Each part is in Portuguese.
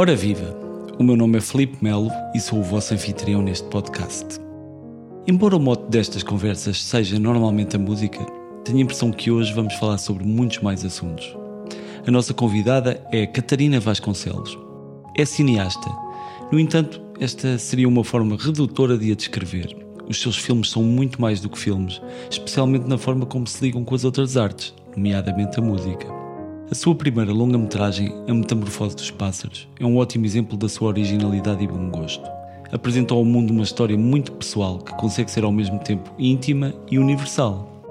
Ora viva! O meu nome é Felipe Melo e sou o vosso anfitrião neste podcast. Embora o mote destas conversas seja normalmente a música, tenho a impressão que hoje vamos falar sobre muitos mais assuntos. A nossa convidada é Catarina Vasconcelos. É cineasta. No entanto, esta seria uma forma redutora de a descrever. Os seus filmes são muito mais do que filmes, especialmente na forma como se ligam com as outras artes, nomeadamente a música. A sua primeira longa-metragem, A Metamorfose dos Pássaros, é um ótimo exemplo da sua originalidade e bom gosto. Apresenta ao mundo uma história muito pessoal que consegue ser ao mesmo tempo íntima e universal.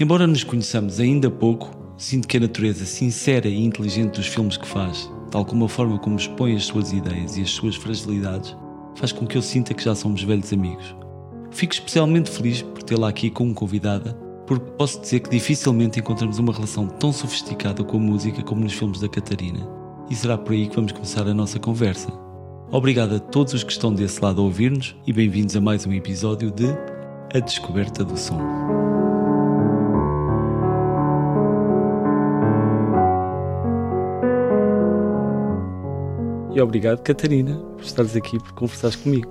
Embora nos conheçamos ainda pouco, sinto que a natureza sincera e inteligente dos filmes que faz, tal como a forma como expõe as suas ideias e as suas fragilidades, faz com que eu sinta que já somos velhos amigos. Fico especialmente feliz por tê-la aqui como convidada porque posso dizer que dificilmente encontramos uma relação tão sofisticada com a música como nos filmes da Catarina. E será por aí que vamos começar a nossa conversa. Obrigado a todos os que estão desse lado a ouvir-nos e bem-vindos a mais um episódio de A Descoberta do Som. E obrigado, Catarina, por estares aqui por conversares comigo.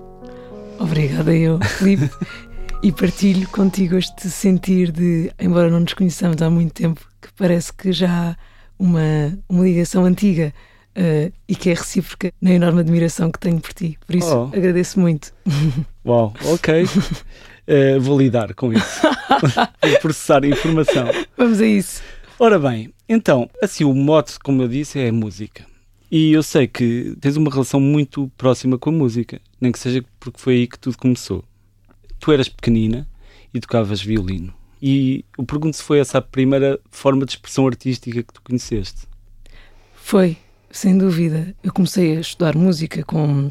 Obrigada eu, Filipe. e partilho contigo este sentir de, embora não nos conheçamos há muito tempo, que parece que já há uma, uma ligação antiga uh, e que é recíproca na enorme admiração que tenho por ti. Por isso, oh. agradeço muito. Uau, ok. Uh, vou lidar com isso. vou processar a informação. Vamos a isso. Ora bem, então, assim, o mote, como eu disse, é a música. E eu sei que tens uma relação muito próxima com a música, nem que seja porque foi aí que tudo começou tu eras pequenina e tocavas violino. E eu pergunto se foi essa a primeira forma de expressão artística que tu conheceste. Foi, sem dúvida. Eu comecei a estudar música com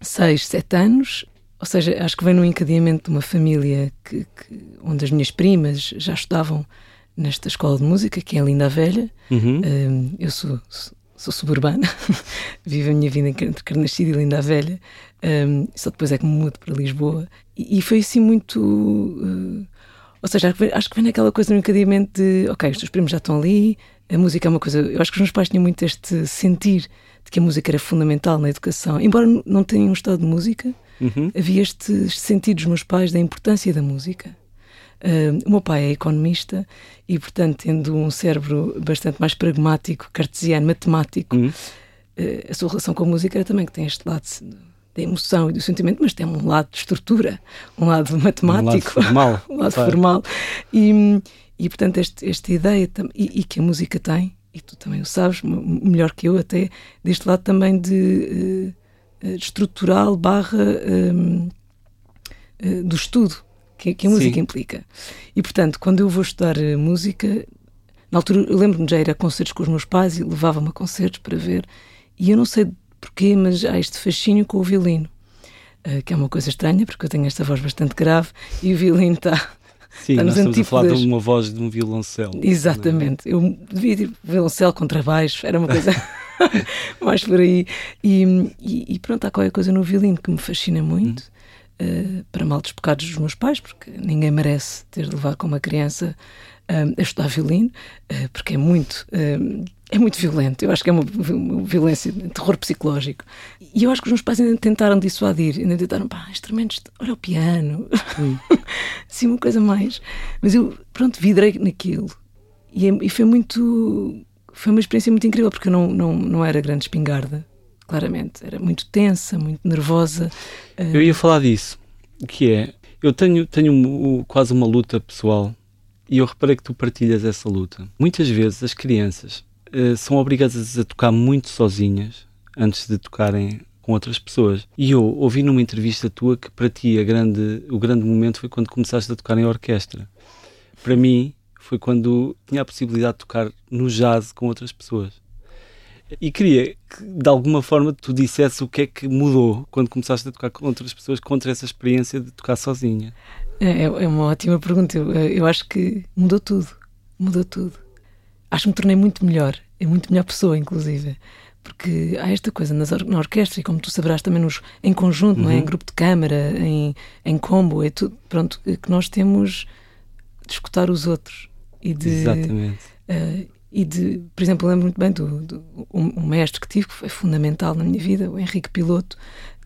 6, 7 anos, ou seja, acho que vem no encadeamento de uma família que, que, onde as minhas primas já estudavam nesta escola de música, que é a Linda Velha. Uhum. Um, eu sou, sou suburbana, vivo a minha vida entre Carnascido e Linda Velha, um, só depois é que me mudo para Lisboa. E, e foi assim muito. Uh, ou seja, acho que vem naquela coisa no encadeamento de, ok, os teus primos já estão ali, a música é uma coisa. Eu acho que os meus pais tinham muito este sentir de que a música era fundamental na educação. Embora não tenham estado de música, uhum. havia este sentido dos meus pais da importância da música. Uh, o meu pai é economista e, portanto, tendo um cérebro bastante mais pragmático, cartesiano, matemático, uhum. uh, a sua relação com a música era também que tem este lado da emoção e do sentimento, mas tem um lado de estrutura, um lado matemático, um lado formal. um lado claro. formal. E, e portanto, este, esta ideia, e, e, que a música tem, e tu também o sabes, melhor que eu até, deste lado também de, uh, estrutural barra um, uh, do estudo que, que a música Sim. implica. E, portanto, quando eu vou estudar eh, música, na altura eu lembro-me de já ir a concertos com os meus pais e levava-me a concertos para ver, e eu não sei porquê, mas há este fascínio com o violino, uh, que é uma coisa estranha, porque eu tenho esta voz bastante grave e o violino está. Sim, está nós estamos a falar de uma voz de um violoncelo. É? Exatamente. É? Eu devia ter violoncelo contra baixo, era uma coisa mais por aí. E, e, e, pronto, há qualquer coisa no violino que me fascina muito. Hum uh, para mal dos pecados dos meus pais, porque ninguém merece ter de levar com uma criança uh, a estudar violino, uh, porque é muito, é muito violento. Eu acho que é uma, uma, violência, um terror psicológico. E eu acho que os meus pais ainda tentaram dissuadir, ainda tentaram, pá, instrumentos, olha o piano, assim, uma coisa mais. Mas eu, pronto, vidrei naquilo. E, e foi muito. Foi uma experiência muito incrível, porque eu não, não, não era grande espingarda claramente. Era muito tensa, muito nervosa. Eu ia falar disso, que é, eu tenho, tenho quase uma luta pessoal e eu reparei que tu partilhas essa luta. Muitas vezes as crianças uh, são obrigadas a tocar muito sozinhas antes de tocarem com outras pessoas. E eu ouvi numa entrevista tua que para ti grande, o grande momento foi quando começaste a tocar em orquestra. Para mim foi quando tinha a possibilidade de tocar no jazz com outras pessoas. E queria que, de alguma forma, tu dissesse o que é que mudou quando começaste a tocar com outras pessoas contra essa experiência de tocar sozinha. É, é uma ótima pergunta. Eu, eu acho que mudou tudo. Mudou tudo. Acho que me tornei muito melhor. É muito melhor pessoa, inclusive. Porque há esta coisa nas or na orquestra, e como tu saberás também nos, em conjunto, uhum. não é? em uhum. grupo de câmara, em, em combo, é tudo, pronto, que nós temos de escutar os outros e de. Exatamente. Uh, e de, por exemplo, lembro muito bem do, do um, mestre que tive, que foi fundamental na minha vida, o Henrique Piloto,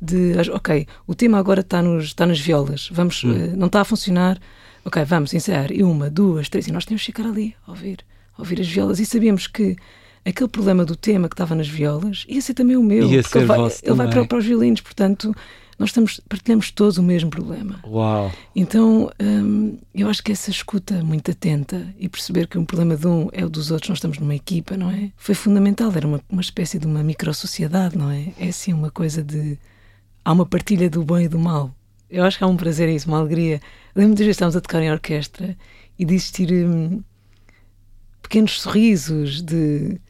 de, ok, o tema agora está, nos, está nas violas, vamos, hum. uh, não está a funcionar, ok, vamos ensaiar, e uma, duas, três, e nós tínhamos que ficar ali a ouvir, ouvir as violas, e sabíamos que aquele problema do tema que estava nas violas ia ser também o meu, ia porque ele vai, ele vai para, para os violinos, portanto nós estamos, partilhamos todos o mesmo problema. Uau! Então, hum, eu acho que essa escuta muito atenta e perceber que um problema de um é o dos outros, nós estamos numa equipa, não é? Foi fundamental, era uma, uma espécie de uma micro-sociedade, não é? É assim uma coisa de. Há uma partilha do bom e do mal. Eu acho que há um prazer isso, uma alegria. Lembro muitas vezes estávamos a tocar em orquestra e de existir hum, pequenos sorrisos de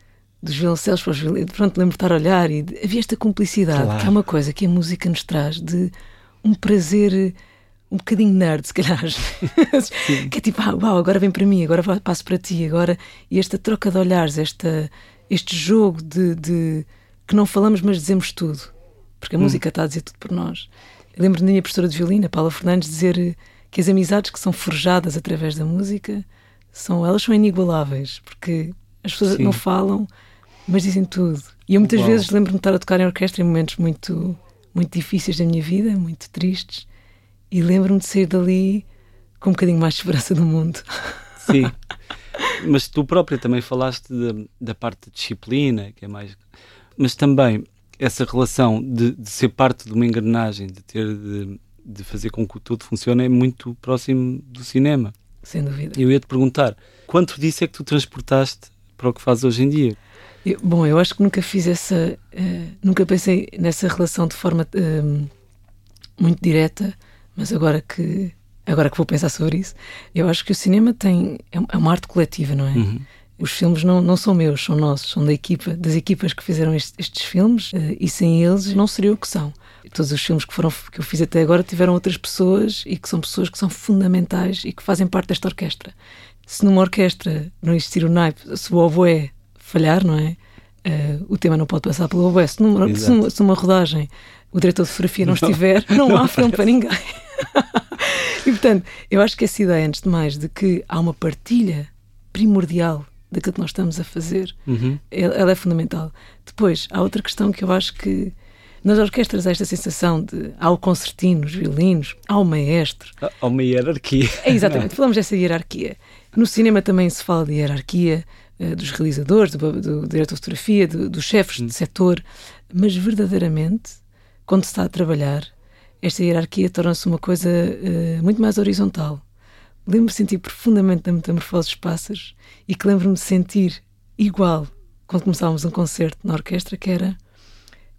dos violoncelos para os violinos, pronto, lembro de estar a olhar e de, havia esta cumplicidade, claro. que é uma coisa que a música nos traz de um prazer um bocadinho nerd, se calhar. que é tipo, ah, uau, agora vem para mim, agora passo para ti, agora. E esta troca de olhares, esta, este jogo de, de que não falamos, mas dizemos tudo. Porque a hum. música está a dizer tudo por nós. Eu lembro da minha professora de violino, Paula Fernandes, dizer que as amizades que são forjadas através da música são, elas são inigualáveis, porque as pessoas Sim. não falam, mas dizem tudo. E eu muitas Uau. vezes lembro-me de estar a tocar em orquestra em momentos muito, muito difíceis da minha vida, muito tristes, e lembro-me de sair dali com um bocadinho mais de esperança do mundo. Sim. Mas tu própria também falaste de, da parte da disciplina, que é mais. Mas também essa relação de, de ser parte de uma engrenagem, de ter de, de, fazer com que tudo funcione, é muito próximo do cinema. Sem dúvida. Eu ia te perguntar, quanto disso é que tu transportaste para o que fazes hoje em dia? Eu, bom, eu acho que nunca fiz essa. Uh, nunca pensei nessa relação de forma uh, muito direta, mas agora que, agora que vou pensar sobre isso, eu acho que o cinema tem. é, é uma arte coletiva, não é? Uhum. Os filmes não, não são meus, são nossos, são da equipa, das equipas que fizeram estes, estes filmes uh, e sem eles não seria o que são. Todos os filmes que, foram, que eu fiz até agora tiveram outras pessoas e que são pessoas que são fundamentais e que fazem parte desta orquestra. Se numa orquestra não existir o naipe, se o oboé falhar, não é? Uh, o tema não pode passar pelo oboé. Se numa, se, numa, se numa rodagem o diretor de fotografia não, não estiver, não, não há filme para ninguém. e portanto, eu acho que essa ideia, antes de mais, de que há uma partilha primordial daquilo que nós estamos a fazer, uhum. ela é fundamental. Depois, há outra questão que eu acho que nas orquestras há esta sensação de há o concertino, os violinos, há o maestro. Há uma hierarquia. É, exatamente, falamos dessa hierarquia. No cinema também se fala de hierarquia, uh, dos realizadores, do, do, diretor de fotografia, do, dos chefes hum. de setor, mas verdadeiramente, quando se está a trabalhar, esta hierarquia torna-se uma coisa uh, muito mais horizontal. Lembro-me de sentir profundamente da metamorfose dos pássaros e que lembro-me de sentir igual quando começávamos um concerto na orquestra, que era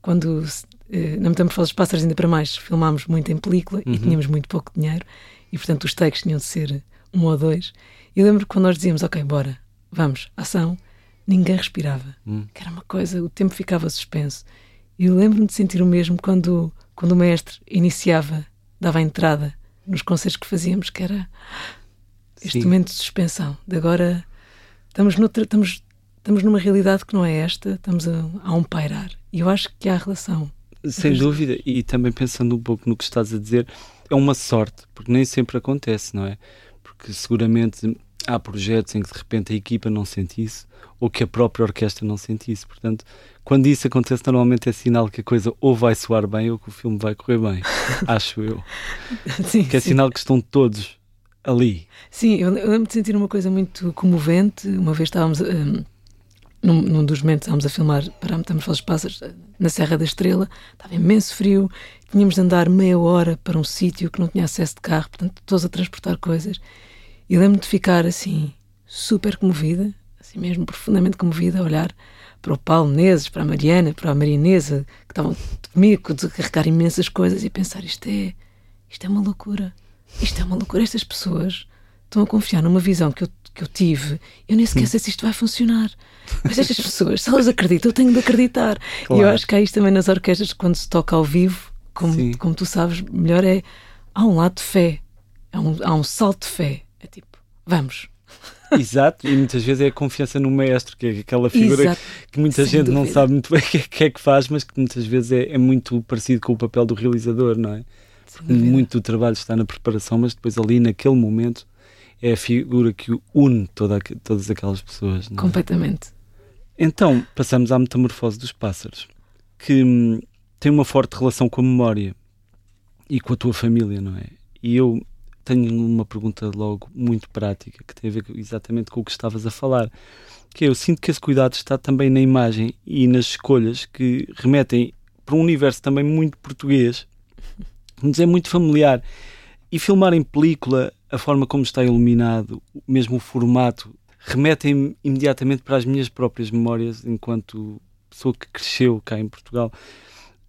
quando na metamorfose dos pássaros, ainda para mais, filmámos muito em película uhum. e tínhamos muito pouco dinheiro e, portanto, os takes tinham de ser um ou dois. E lembro que quando nós dizíamos, ok, bora, vamos, ação, ninguém respirava. Hum. Que era uma coisa, o tempo ficava suspenso. E eu lembro-me de sentir o mesmo quando, quando o mestre iniciava, dava a entrada nos concertos que fazíamos, que era este Sim. momento de suspensão. De agora estamos, noutra, estamos, estamos numa realidade que não é esta, estamos a, a um pairar. E eu acho que há relação. Sem dúvida, e também pensando um pouco no que estás a dizer, é uma sorte, porque nem sempre acontece, não é? Porque seguramente há projetos em que de repente a equipa não sente isso ou que a própria orquestra não sente isso. Portanto, quando isso acontece, normalmente é sinal que a coisa ou vai soar bem ou que o filme vai correr bem, acho eu. Sim, que é sim. sinal que estão todos ali. Sim, eu, eu lembro de sentir uma coisa muito comovente. Uma vez estávamos, um, num, num, dos momentos, estávamos a filmar para a Metamorfose Pássaros na Serra da Estrela, estava imenso frio, tínhamos de andar meia hora para um sítio que não tinha acesso de carro, portanto, todos a transportar coisas. E lembro-me de ficar assim, super comovida, assim mesmo profundamente comovida, a olhar para o Paulo Menezes, para a Mariana, para a Marinesa, que estavam comigo de carregar imensas coisas e pensar: isto é, isto é uma loucura, isto é uma loucura. Estas pessoas estão a confiar numa visão que eu, que eu tive, eu nem sequer sei se isto vai funcionar. Mas estas pessoas, se elas acreditam, eu tenho de acreditar. Claro. E eu acho que há isto também nas orquestras, quando se toca ao vivo, como, como tu sabes melhor, é há um lado de fé, há um, há um salto de fé é tipo, vamos. Exato, e muitas vezes é a confiança no maestro, que é aquela figura Exato. que muita gente dúvida. não sabe muito bem o que, é, que, é que faz, mas que muitas vezes é, é, muito parecido com o papel do realizador, não é? Muito do trabalho está na preparação, mas depois ali naquele momento é a figura que une toda, todas aquelas pessoas. É? Completamente. Então, passamos à metamorfose dos pássaros, que hum, tem uma forte relação com a memória e com a tua família, não é? E eu tenho uma pergunta logo muito prática que tem a ver exatamente com o que estavas a falar, que é, eu sinto que esse cuidado está também na imagem e nas escolhas que remetem para um universo também muito português, nos é muito familiar. E filmar em película, a forma como está iluminado, mesmo o formato, remetem imediatamente para as minhas próprias memórias enquanto pessoa que cresceu cá em Portugal.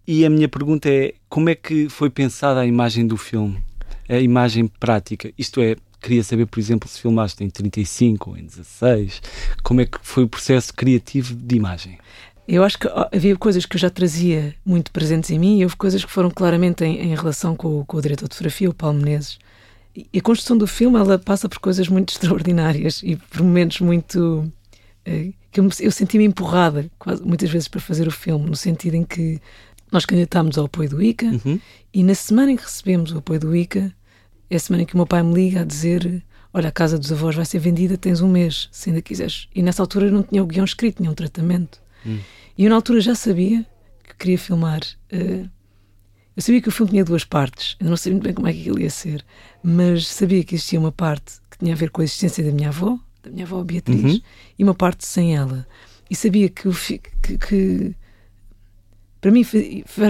E a minha pergunta é: como é que foi pensada a imagem do filme? A imagem prática? Isto é, queria saber, por exemplo, se filmaste em 35 ou em 16, como é que foi o processo criativo de imagem? Eu acho que havia coisas que eu já trazia muito presentes em mim e houve coisas que foram claramente em, em relação com, com, o diretor de fotografia, o Paulo Menezes. E a construção do filme, ela passa por coisas muito extraordinárias e por momentos muito... Eh, que eu, eu senti-me empurrada, quase, muitas vezes, para fazer o filme, no sentido em que nós candidatámos ao apoio do ICA uhum. e na semana em que recebemos o apoio do ICA, é a semana em que o meu pai me liga a dizer olha, a casa dos avós vai ser vendida, tens um mês, se ainda quiseres. E nessa altura eu não tinha o guião escrito, tinha um tratamento. Hum. E eu na altura já sabia que queria filmar. Uh, eu sabia que o filme tinha duas partes, eu não sabia muito bem como é que ele ia ser, mas sabia que existia uma parte que tinha a ver com a existência da minha avó, da minha avó Beatriz, uhum. e uma parte sem ela. E sabia que, que, que para mim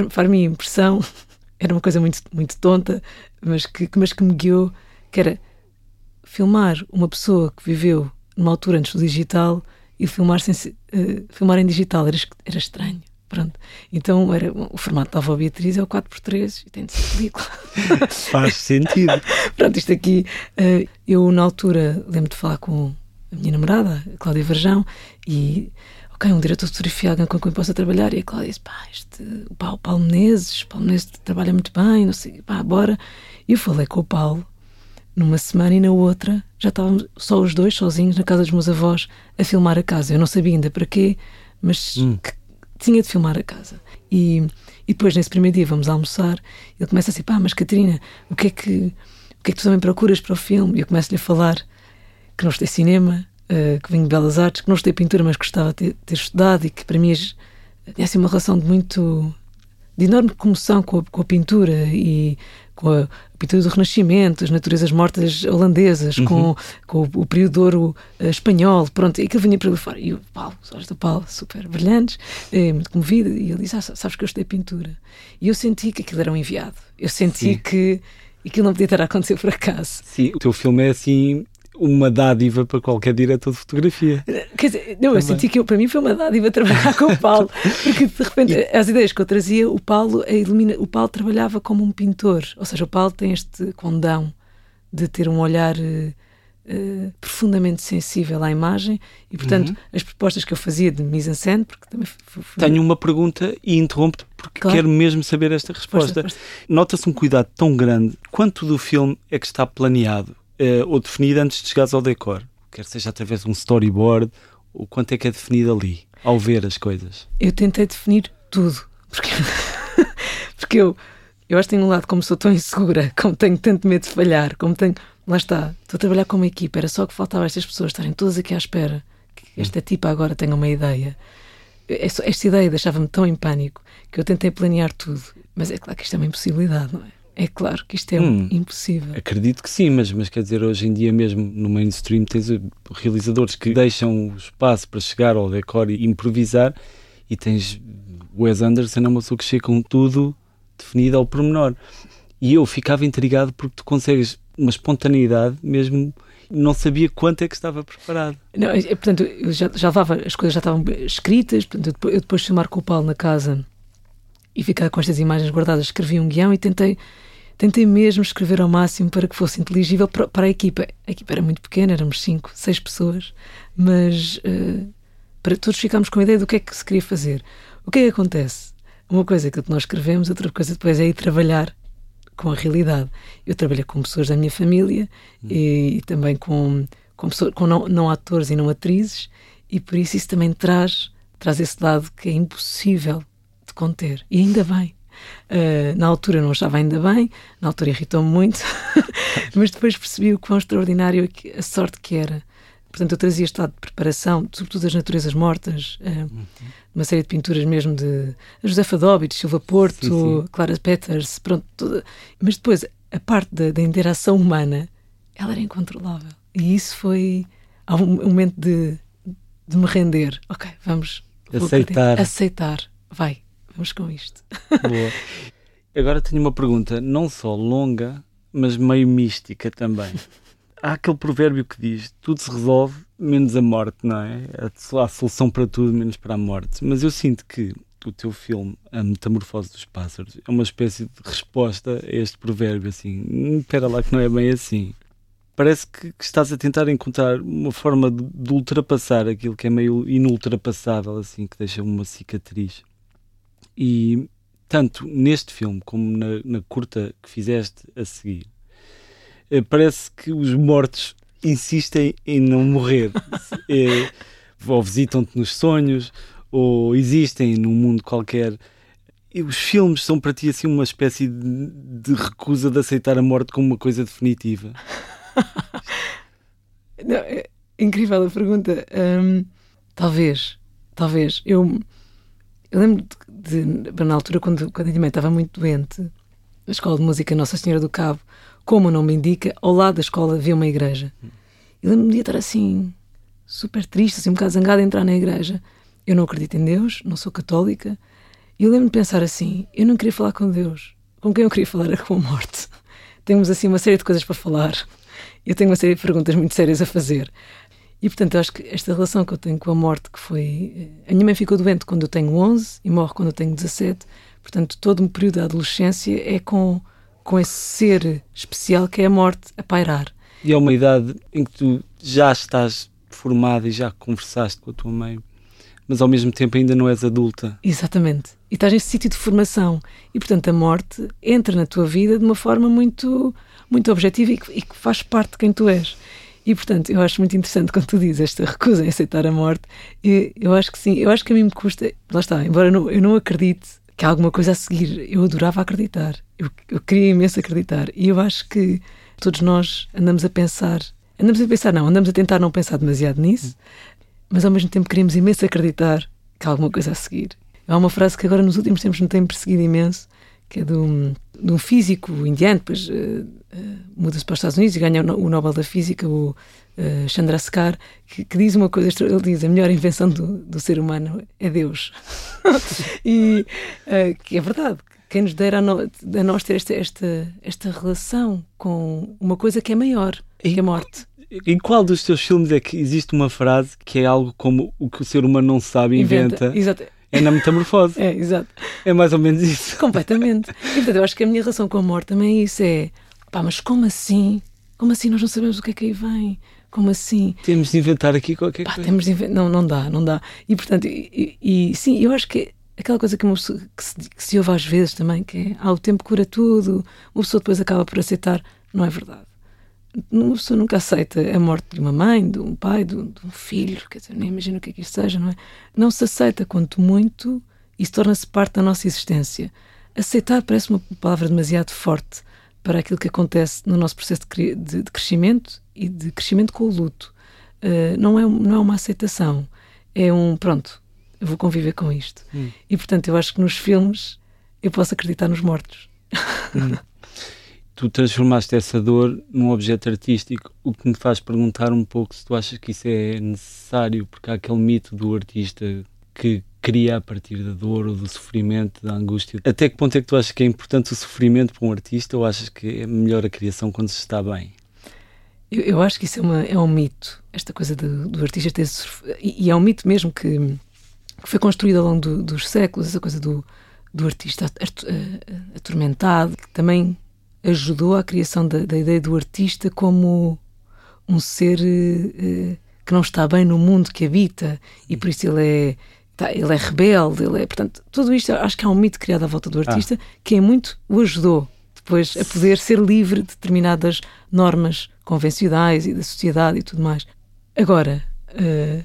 faz-me impressão, era uma coisa muito, muito tonta, mas que, mas que me guiou, que era filmar uma pessoa que viveu numa altura antes do digital e filmar, sem, uh, filmar em digital era, era estranho. Pronto. Então era, o formato da avó Beatriz é o 4x3 e tem de ser película. Faz sentido. Pronto, isto aqui, uh, eu na altura lembro de falar com a minha namorada, a Cláudia Verjão, e ok, um diretor de fotografia, alguém com quem possa trabalhar, e a Cláudia disse, pá, este, o Paulo, Paulo Menezes, Paulo Menezes trabalha muito bem, não sei, pá, bora. E eu falei com o Paulo, numa semana e na outra já estávamos só os dois sozinhos na casa dos meus avós a filmar a casa. Eu não sabia ainda para quê, mas hum. Tinha de filmar a casa. E, e depois, nesse primeiro dia, vamos almoçar. Ele começa assim: pá, mas Catarina, o que é que, o que, é que tu também procuras para o filme? E eu começo-lhe a falar que não estudei cinema, uh, que venho de Belas Artes, que não estudei pintura, mas gostava de ter, estudado e que para mim tinha assim uma relação de muito. de enorme comoção com a, com a pintura e com a pintura do Renascimento, as naturezas mortas holandesas, uhum. com, com o, o período ouro uh, espanhol, pronto, e aquilo vinha para fora. E o Paulo, os olhos do Paulo, super brilhantes, eh, muito comovido, e ele disse: ah, Sabes que eu estudei pintura. E eu senti que aquilo era um enviado. Eu senti Sim. que aquilo não podia estar a acontecer por acaso. Sim, o teu filme é assim uma dádiva para qualquer diretor de fotografia. Quer dizer, não, eu senti que eu, para mim foi uma dádiva trabalhar com o Paulo, porque de repente as ideias que eu trazia, o Paulo, a ilumina, o Paulo trabalhava como um pintor, ou seja, o Paulo tem este condão de ter um olhar uh, profundamente sensível à imagem e, portanto, uhum. as propostas que eu fazia de mise-en-scène, porque também... Tenho uma pergunta e interrompo-te porque claro. quero mesmo saber esta resposta. Nota-se um cuidado tão grande. Quanto do filme é que está planeado? Uh, ou definida antes de chegares ao decor, quer seja através de um storyboard, o quanto é que é definido ali, ao ver as coisas? Eu tentei definir tudo, porque, porque eu, eu acho que tenho um lado como sou tão insegura, como tenho tanto medo de falhar, como tenho. Lá está, estou a trabalhar com uma equipa, era só que faltava estas pessoas estarem todas aqui à espera que esta tipa agora tenha uma ideia. Esta ideia deixava-me tão em pânico que eu tentei planear tudo. Mas é claro que isto é uma impossibilidade, não é? É claro que isto é hum, impossível. Acredito que sim, mas, mas quer dizer, hoje em dia mesmo no mainstream tens realizadores que deixam o espaço para chegar ao decor e improvisar e tens Wes Anderson é uma pessoa que chega com tudo definido ao pormenor. E eu ficava intrigado porque tu consegues uma espontaneidade mesmo não sabia quanto é que estava preparado. Não, é, portanto, eu já, já levava, as coisas já estavam escritas, portanto, eu depois de filmar com o Paulo na casa e ficar com estas imagens guardadas, escrevi um guião e tentei tentei mesmo escrever ao máximo para que fosse inteligível para, para a equipa. A equipa era muito pequena, éramos cinco, seis pessoas, mas uh, para todos ficámos com a ideia do que é que se queria fazer. O que é que acontece? Uma coisa é que nós escrevemos, outra coisa depois é ir trabalhar com a realidade. Eu trabalhei com pessoas da minha família hum. e, e, também com, com, pessoas, com não, não atores e não atrizes, e por isso isso também traz, traz esse lado que é impossível de conter. E ainda bem, Uh, na altura não achava ainda bem, na altura irritou-me muito, mas depois percebi o quão extraordinário a sorte que era. Portanto, eu trazia estado de preparação, sobretudo das naturezas mortas, uh, uma série de pinturas mesmo de Josefa Dobit, Silva Porto, sim, sim. Clara Peters, pronto, toda. mas depois a parte da, da interação humana, ela era incontrolável. E isso foi um momento de, de me render. Ok, vamos aceitar. Aceitar. Vai, vamos com isto. Boa. Agora tenho uma pergunta, não só longa, mas meio mística também. Há aquele provérbio que diz: tudo se resolve menos a morte, não é? Há solução para tudo menos para a morte. Mas eu sinto que o teu filme, A Metamorfose dos Pássaros, é uma espécie de resposta a este provérbio. Assim, hum, espera lá que não é bem assim parece que, que, estás a tentar encontrar uma forma de, de, ultrapassar aquilo que é meio inultrapassável, assim, que deixa uma cicatriz. E tanto neste filme como na, na curta que fizeste a seguir, eh, parece que os mortos insistem em não morrer. é, ou visitam-te nos sonhos, ou existem num mundo qualquer. E os filmes são para ti assim uma espécie de, de recusa de aceitar a morte como uma coisa definitiva. Não, é incrível a pergunta. Um, talvez, talvez. Eu, eu lembro de, de, na altura, quando, quando a minha mãe estava muito doente, na escola de música Nossa Senhora do Cabo, como o nome indica, ao lado da escola havia uma igreja. Eu lembro-me de estar assim, super triste, assim, um bocado zangada a entrar na igreja. Eu não acredito em Deus, não sou católica. E eu lembro-me de pensar assim: eu não queria falar com Deus. Com quem eu queria falar era com a morte. Temos assim uma série de coisas para falar eu tenho uma série de perguntas muito sérias a fazer. E portanto, acho que esta relação que eu tenho com a morte, que foi. A minha mãe ficou doente quando eu tenho 11 e morre quando eu tenho 17. Portanto, todo um período da adolescência é com, com esse ser especial que é a morte a pairar. E é uma idade em que tu já estás formada e já conversaste com a tua mãe, mas ao mesmo tempo ainda não és adulta. Exatamente. E estás nesse sítio de formação. E portanto, a morte entra na tua vida de uma forma muito muito objetiva e que, e que faz parte de quem tu és. E, portanto, eu acho muito interessante quando tu dizes esta recusa em aceitar a morte. Eu, eu acho que sim, eu acho que a mim me custa. Lá está, embora eu não, eu não acredite que há alguma coisa a seguir, eu adorava acreditar. Eu, eu queria imenso acreditar. E eu acho que todos nós andamos a pensar. Andamos a pensar, não, andamos a tentar não pensar demasiado nisso, mas ao mesmo tempo queríamos imenso acreditar que há alguma coisa a seguir. Há uma frase que agora nos últimos tempos me tem perseguido imenso, que é de um, de um físico indiano, depois uh, muda-se para os Estados Unidos e ganha o, Nobel da Física, o uh, Chandrasekhar, que, que, diz uma coisa, ele diz, a melhor invenção do, do ser humano é Deus. e que é verdade, quem nos dera a, no, a nós ter esta, esta, esta relação com uma coisa que é maior, e, que é a morte. Em qual dos teus filmes é que existe uma frase que é algo como o que o ser humano não sabe inventa? inventa. Exato. É na metamorfose. é, exato. É mais ou menos isso. Completamente. E portanto, eu acho que a minha relação com a morte também é isso: é pá, mas como assim? Como assim nós não sabemos o que é que aí vem? Como assim? Temos de inventar aqui qualquer pá, coisa. Temos de inventar. Não, não dá, não dá. E portanto, e, e, sim, eu acho que aquela coisa que, uma pessoa, que, se, que se ouve às vezes também, que é ah, o tempo cura tudo, uma pessoa depois acaba por aceitar, não é verdade uma pessoa nunca aceita a morte de uma mãe, de um pai, de um, de um filho, quer dizer, nem imagino o que é que isto seja, não é? Não se aceita, quanto muito, isso torna-se parte da nossa existência. Aceitar parece uma palavra demasiado forte para aquilo que acontece no nosso processo de, de, de crescimento e de crescimento com o luto. Uh, não, é, não é uma aceitação, é um pronto, eu vou conviver com isto. Hum. E portanto, eu acho que nos filmes eu posso acreditar nos mortos. Hum. tu transformaste essa dor num objeto artístico, o que me faz perguntar um pouco se tu achas que isso é necessário, porque há aquele mito do artista que cria a partir da dor ou do sofrimento, da angústia. Até que ponto é que tu achas que é importante o sofrimento para um artista ou achas que é melhor a criação quando se está bem? Eu, eu acho que isso é, uma, é um mito, esta coisa do, do artista ter. E, e, é um mito mesmo que, que foi construído ao longo do, dos séculos, essa coisa do, do artista atormentado, que também ajudou à criação da, da ideia do artista como um ser uh, que não está bem no mundo que habita e por isso ele é tá, ele é rebelde, ele é, portanto, tudo isto acho que é um mito criado à volta do artista ah. que em muito o ajudou depois a poder ser livre de determinadas normas convencionais e da sociedade e tudo mais. Agora, uh,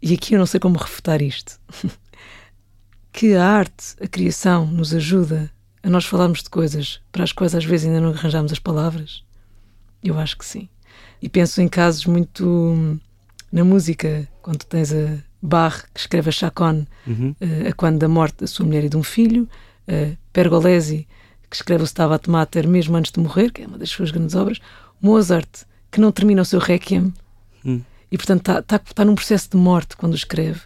e aqui eu não sei como refutar isto, que a arte, a criação, nos ajuda a nós falarmos de coisas para as quais às vezes ainda não arranjamos as palavras? Eu acho que sim. E penso em casos muito na música, quando tens a Bach, que escreve a Chacon, uhum. uh, a quando da morte da sua mulher e de um filho, uh, Pergolesi, que escreve o Stabat Mater mesmo antes de morrer, que é uma das suas grandes obras, Mozart, que não termina o seu Requiem, uhum. e portanto está tá, tá num processo de morte quando escreve.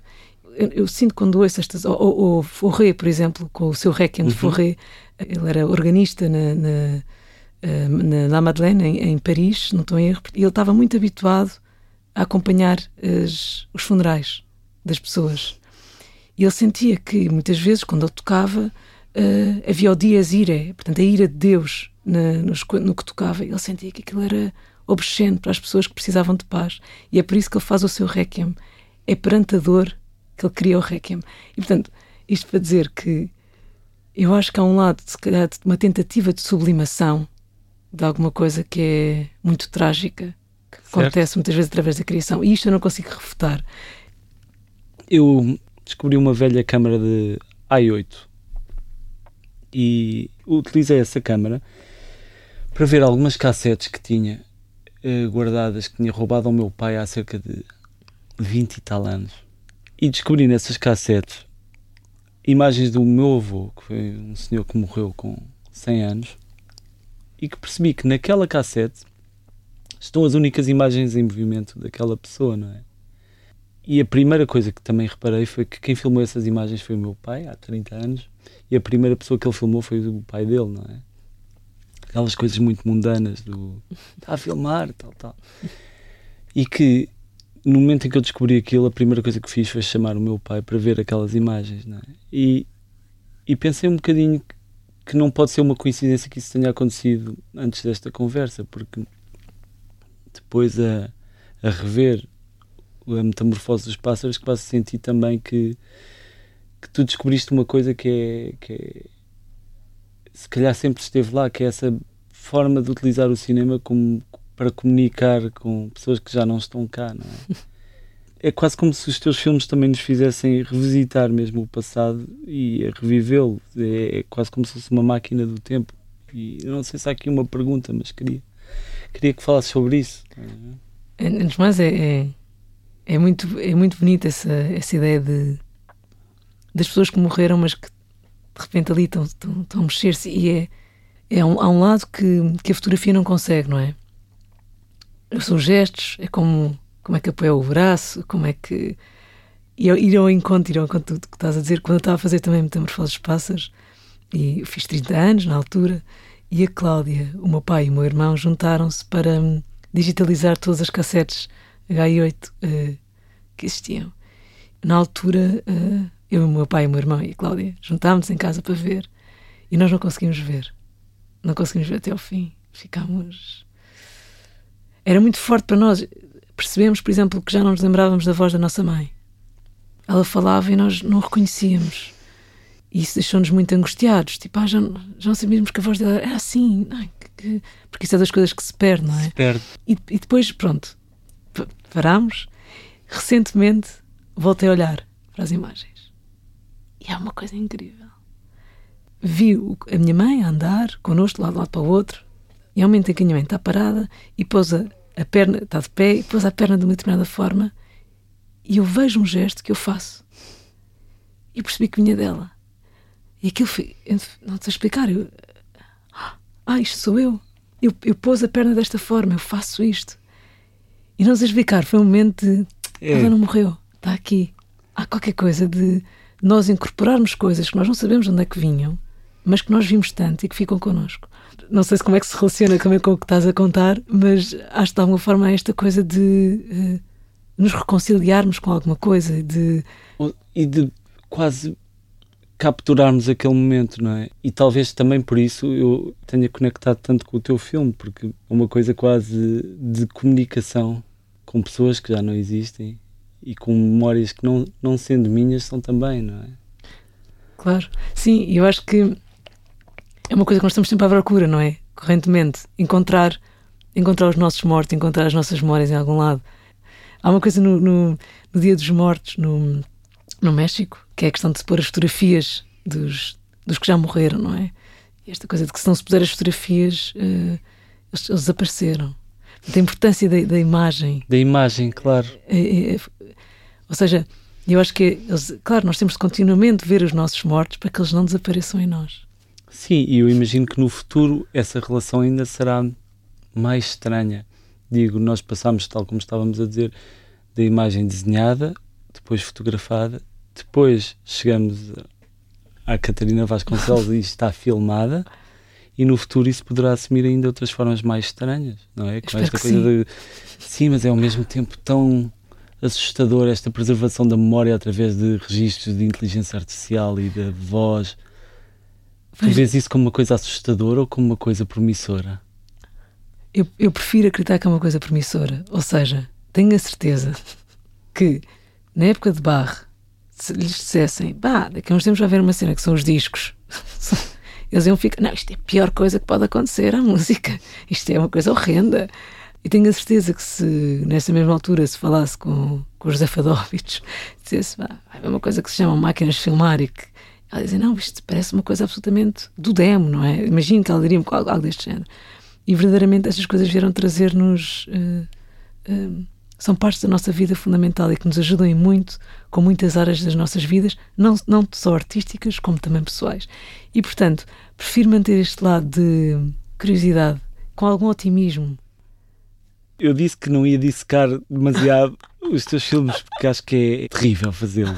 Eu, eu sinto quando ouço estas. Ou, ou, Fauré, por exemplo, com o seu Requiem uhum. de Fauré, ele era organista na, na, eh, na Madeleine, em, em Paris, não estou em erro, e ele estava muito habituado a acompanhar as, os funerais das pessoas. E ele sentia que muitas vezes, quando ele tocava, uh, havia o dias ire, portanto, a ira de Deus na, no, no, que tocava. Ele sentia que aquilo era obsceno para as pessoas que precisavam de paz. E é por isso que ele faz o seu requiem. É perante a dor que ele cria o requiem. E, portanto, isto para dizer que eu acho que há um lado, se calhar, de uma tentativa de sublimação de alguma coisa que é muito trágica que certo. acontece muitas vezes através da criação. E isto eu não consigo refutar. Eu descobri uma velha câmara de i8 e utilizei essa câmara para ver algumas cassetes que tinha eh, guardadas que tinha roubado ao meu pai há cerca de 20 e tal anos. E descobri nessas cassetes imagens do meu avô, que foi um senhor que morreu com 100 anos, e que percebi que naquela cassete estão as únicas imagens em movimento daquela pessoa, não é? E a primeira coisa que também reparei foi que quem filmou essas imagens foi o meu pai, há 30 anos, e a primeira pessoa que ele filmou foi o pai dele, não é? Aquelas coisas muito mundanas do está a filmar, tal, tal. E que no momento em que eu descobri aquilo, a primeira coisa que fiz foi chamar o meu pai para ver aquelas imagens, não é? E, e pensei um bocadinho que não pode ser uma coincidência que isso tenha acontecido antes desta conversa, porque depois a, a rever a metamorfose dos pássaros que posso sentir também que, que tu descobriste uma coisa que é, que é se calhar sempre esteve lá, que é essa forma de utilizar o cinema como para comunicar com pessoas que já não estão cá, não é? É quase como se os teus filmes também nos fizessem revisitar mesmo o passado e revivê-lo. É, é quase como se fosse uma máquina do tempo. E eu não sei se há aqui uma pergunta, mas queria, queria que falasse sobre isso. Antes de mais, é, é, é, muito, é muito bonita essa, essa ideia de das pessoas que morreram, mas que de repente ali estão, estão, estão a mexer-se. E é, é um, há um lado que, que a fotografia não consegue, não é? São gestos, é como, como é que apoia o braço, como é que. E ir ao encontro, ir ao encontro do que estás a dizer, quando eu estava a fazer também Metamorfoses Pássaros, e fiz 30 anos na altura, e a Cláudia, o meu pai e o meu irmão juntaram-se para digitalizar todas as cassetes H8 uh, eh, que existiam. Na altura, uh, eu, o meu pai, o meu irmão e a Cláudia juntámos em casa para ver e nós não conseguimos ver. Não conseguimos ver até ao fim. Ficámos. Era muito forte para nós. Percebemos, por exemplo, que já não nos lembrávamos da voz da nossa mãe. Ela falava e nós não reconhecíamos. E isso deixou-nos muito angustiados. Tipo, ah, já, já não sabíamos que a voz dela era assim. Não, que, porque isso é das coisas que se perde, não é? Se perde. E, e depois, pronto, parámos. Recentemente voltei a olhar para as imagens. E é uma coisa incrível. Vi a minha mãe a andar connosco de lado, de lado para o outro. E ao momento em que a minha mãe está parada e pôs a, a perna, está de pé e pôs a perna de uma determinada forma. E eu vejo um gesto que eu faço. E percebi que vinha dela. E aquilo foi. Não sei explicar. Eu, ah, isto sou eu. eu. Eu pôs a perna desta forma, eu faço isto. E não sei explicar, foi um momento de. É. Ela não morreu, está aqui. Há qualquer coisa de nós incorporarmos coisas que nós não sabemos de onde é que vinham, mas que nós vimos tanto e que ficam connosco. Não sei se como é que se relaciona também com o que estás a contar, mas acho que de alguma forma é esta coisa de uh, nos reconciliarmos com alguma coisa, de. E de quase capturarmos aquele momento, não é? E talvez também por isso eu tenha conectado tanto com o teu filme, porque é uma coisa quase de comunicação com pessoas que já não existem e com memórias que não, não sendo minhas são também, não é? Claro, sim, eu acho que é uma coisa que nós estamos sempre à procura, não é? Correntemente, encontrar, encontrar os nossos mortos, encontrar as nossas memórias em algum lado. Há uma coisa no, no, no Dia dos Mortos, no, no México, que é a questão de se pôr as fotografias dos, dos que já morreram, não é? esta coisa de que se não se puser as fotografias, uh, eles, eles, desapareceram. A importância da, da, imagem. Da imagem, claro. É, é, é, ou seja, eu acho que, eles, claro, nós temos de continuamente ver os nossos mortos para que eles não desapareçam em nós. Sim, e eu imagino que no futuro essa relação ainda será mais estranha. Digo, nós passamos, tal como estávamos a dizer, da imagem desenhada, depois fotografada, depois chegamos à Catarina Vasconcelos e está filmada, e no futuro isso poderá assumir ainda outras formas mais estranhas, não é? Com esta coisa sim. de. Sim, mas é ao mesmo tempo tão assustador esta preservação da memória através de registros de inteligência artificial e da voz. Tu vês isso como uma coisa assustadora ou como uma coisa promissora? Eu, eu prefiro acreditar que é uma coisa promissora. Ou seja, tenho a certeza que na época de Barre, se lhes dissessem, bah, daqui a uns tempos vai haver uma cena que são os discos, eles iam ficar, não, isto é a pior coisa que pode acontecer à música, isto é uma coisa horrenda. E tenho a certeza que se nessa mesma altura se falasse com, com o José Fadovich, dissesse, vai haver uma coisa que se chama máquinas de filmar e que ela dizia, não, isto parece uma coisa absolutamente do demo, não é? Imagino que ela diria algo, algo deste género. E verdadeiramente estas coisas vieram trazer-nos. Uh, uh, são partes da nossa vida fundamental e que nos ajudam em muito, com muitas áreas das nossas vidas, não, não só artísticas, como também pessoais. E, portanto, prefiro manter este lado de curiosidade, com algum otimismo. Eu disse que não ia dissecar demasiado os teus filmes, porque acho que é terrível fazê-lo.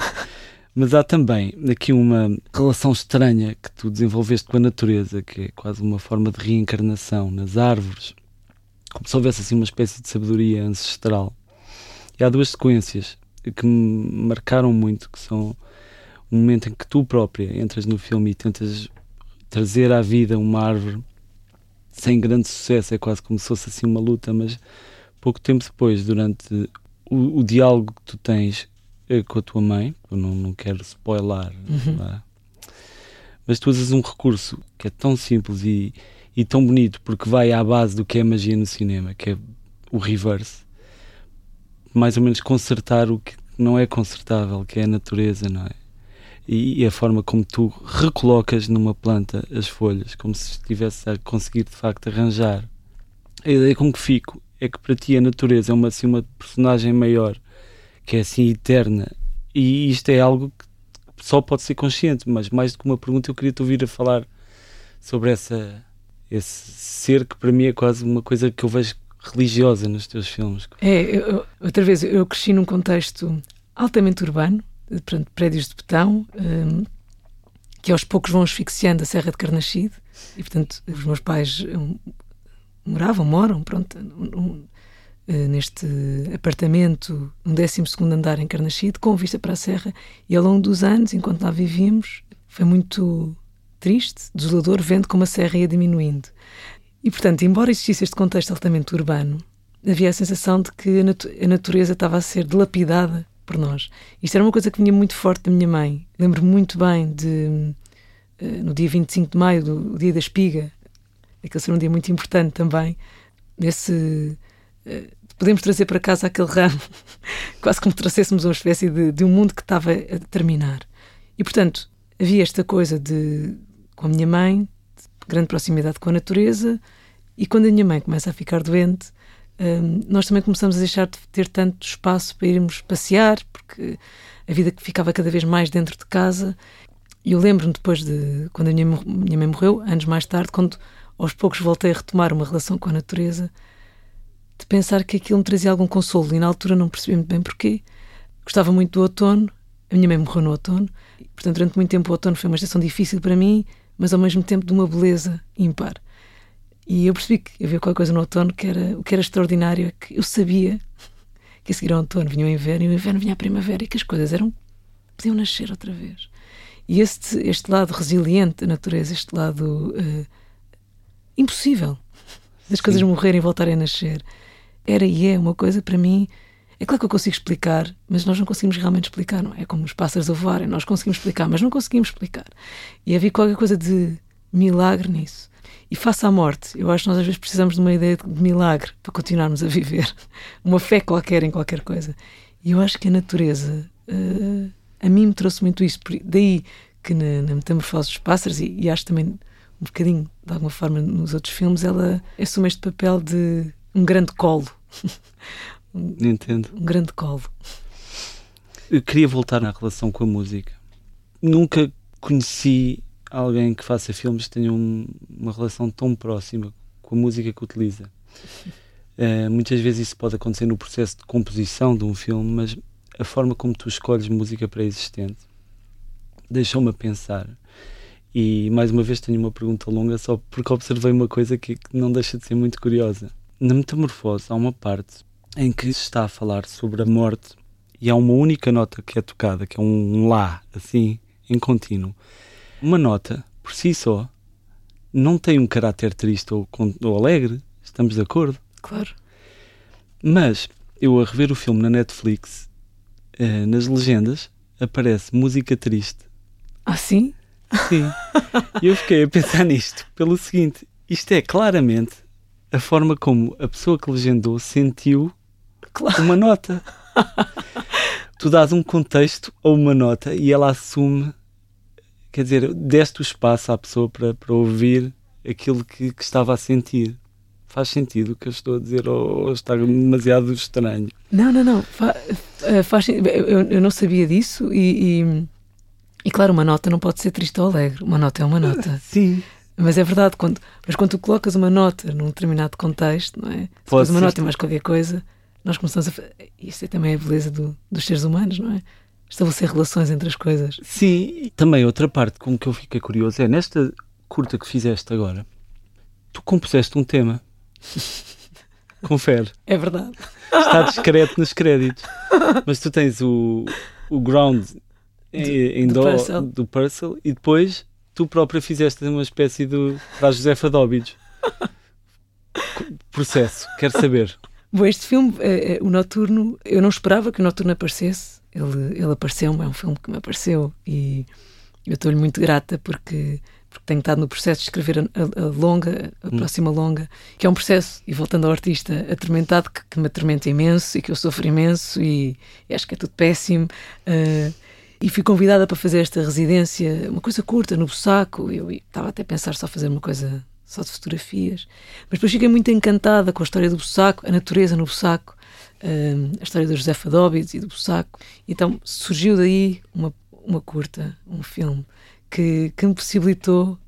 Mas há também aqui uma relação estranha que tu desenvolveste com a natureza, que é quase uma forma de reencarnação nas árvores, como se houvesse assim uma espécie de sabedoria ancestral e há duas sequências que me marcaram muito, que são um momento em que tu própria entras no filme e tentas trazer à vida uma árvore sem grande sucesso, é quase como se fosse assim uma luta, mas pouco tempo depois, durante o, o diálogo que tu tens eh, com a tua mãe, eu não, não quero spoiler, uhum. É? mas tu usas um recurso que é tão simples e, e tão bonito, porque vai à base do que é magia no cinema, que é o reverse mais ou menos consertar o que não é consertável, que é a natureza, não é? E, e a forma como tu recolocas numa planta as folhas, como se estivesse a conseguir de facto arranjar. A ideia com que fico é que para ti a natureza é uma, assim, uma personagem maior, que é assim eterna, e isto é algo que só pode ser consciente, mas mais do que uma pergunta eu queria te ouvir a falar sobre essa esse ser que para mim é quase uma coisa que eu vejo religiosa nos teus filmes. É, eu, outra vez, eu cresci num contexto altamente urbano, portanto, prédios de betão, um, que aos poucos vão asfixiando a Serra de Carnaxide, e portanto, os meus pais um, moravam, moram, pronto, um, uh, neste apartamento, um 12 andar em Carnaxide, com vista para a Serra, e ao longo dos anos, enquanto lá vivíamos, foi muito triste, desolador, vendo como a serra ia diminuindo. E, portanto, embora existisse este contexto altamente urbano, havia a sensação de que a, natu a natureza estava a ser dilapidada por nós. Isto era uma coisa que vinha muito forte da minha mãe. Lembro-me muito bem de, uh, no dia 25 de maio, do dia da espiga, aquele ser um dia muito importante também, nesse. Uh, podemos trazer para casa aquele ramo, quase como trouxéssemos uma espécie de, de um mundo que estava a terminar. E, portanto, havia esta coisa de, com a minha mãe, grande proximidade com a natureza, e quando a minha mãe começa a ficar doente, um, nós também começamos a deixar de ter tanto espaço para irmos passear, porque a vida ficava cada vez mais dentro de casa. E eu lembro-me depois de quando a minha, minha mãe morreu, anos mais tarde, quando aos poucos voltei a retomar uma relação com a natureza, de pensar que aquilo me trazia algum consolo. E na altura não percebi muito bem porquê. Gostava muito do outono, a minha mãe morreu no outono, portanto, durante muito tempo o outono foi uma estação difícil para mim mas ao mesmo tempo de uma beleza ímpar. E eu percebi que havia qualquer coisa no outono que era o que era extraordinário, é que eu sabia que a seguir ao outono vinha o inverno e o inverno vinha a primavera e que as coisas eram podiam nascer outra vez. E este, este lado resiliente da natureza, este lado uh, impossível das Sim. coisas morrerem e voltarem a nascer, era e é uma coisa para mim é claro que eu consigo explicar, mas nós não conseguimos realmente explicar, não é? É como os pássaros a voarem, nós conseguimos explicar, mas não conseguimos explicar. E havia qualquer coisa de milagre nisso. E face à morte, eu acho que nós às vezes precisamos de uma ideia de milagre para continuarmos a viver. Uma fé qualquer em qualquer coisa. E eu acho que a natureza, uh, a mim me trouxe muito isso. Daí que na, na Metamorfose dos Pássaros, e, e acho também um bocadinho, de alguma forma, nos outros filmes, ela assume este papel de um grande colo. Entendo. Um grande colo. Eu queria voltar na relação com a música. Nunca conheci alguém que faça filmes que tenha um, uma relação tão próxima com a música que utiliza. Uh, muitas vezes isso pode acontecer no processo de composição de um filme, mas a forma como tu escolhes música pré-existente deixou-me a pensar. E mais uma vez tenho uma pergunta longa só porque observei uma coisa que, que não deixa de ser muito curiosa. Na Metamorfose há uma parte em que se está a falar sobre a morte e há uma única nota que é tocada, que é um Lá, assim, em contínuo. Uma nota, por si só, não tem um caráter triste ou, ou alegre, estamos de acordo? Claro. Mas eu a rever o filme na Netflix, eh, nas legendas, aparece música triste. Ah, sim? Sim. E eu fiquei a pensar nisto pelo seguinte: isto é claramente a forma como a pessoa que legendou sentiu claro. uma nota. tu dás um contexto a uma nota e ela assume, quer dizer, deste o espaço à pessoa para, para ouvir aquilo que, que estava a sentir faz sentido o que eu estou a dizer ou, está demasiado estranho? Não, não, não. Fa, eh, faz, eu, eu não sabia disso e, e, e, claro, uma nota não pode ser triste ou alegre. Uma nota é uma nota. Sim. Mas é verdade, quando, mas quando tu colocas uma nota num determinado contexto, não é? Se pode uma nota e mais qualquer coisa, nós começamos a. Isso é também a beleza do, dos seres humanos, não é? Estabelecer relações entre as coisas. Sim, e também outra parte com que eu fiquei curioso é nesta curta que fizeste agora, tu compuseste um tema. Confere. É verdade. Está discreto nos créditos. Mas tu tens o, o ground em, em do, Purcell. do Purcell e depois tu própria fizeste uma espécie de. para a Josefa Dóbidos. Processo, quero saber. Bom, este filme, é, é, o Noturno, eu não esperava que o Noturno aparecesse. Ele, ele apareceu-me, é um filme que me apareceu e eu estou-lhe muito grata porque porque tenho estado no processo de escrever a, a, a longa, a hum. próxima longa, que é um processo, e voltando ao artista, atormentado, que, que me atormenta imenso e que eu sofro imenso e, e acho que é tudo péssimo. Uh, e fui convidada para fazer esta residência, uma coisa curta, no Bussaco. Eu estava até a pensar só fazer uma coisa só de fotografias. Mas depois fiquei muito encantada com a história do Bussaco, a natureza no Bussaco, uh, a história do José Fadóbides e do Bussaco. Então surgiu daí uma, uma curta, um filme que, que me possibilitou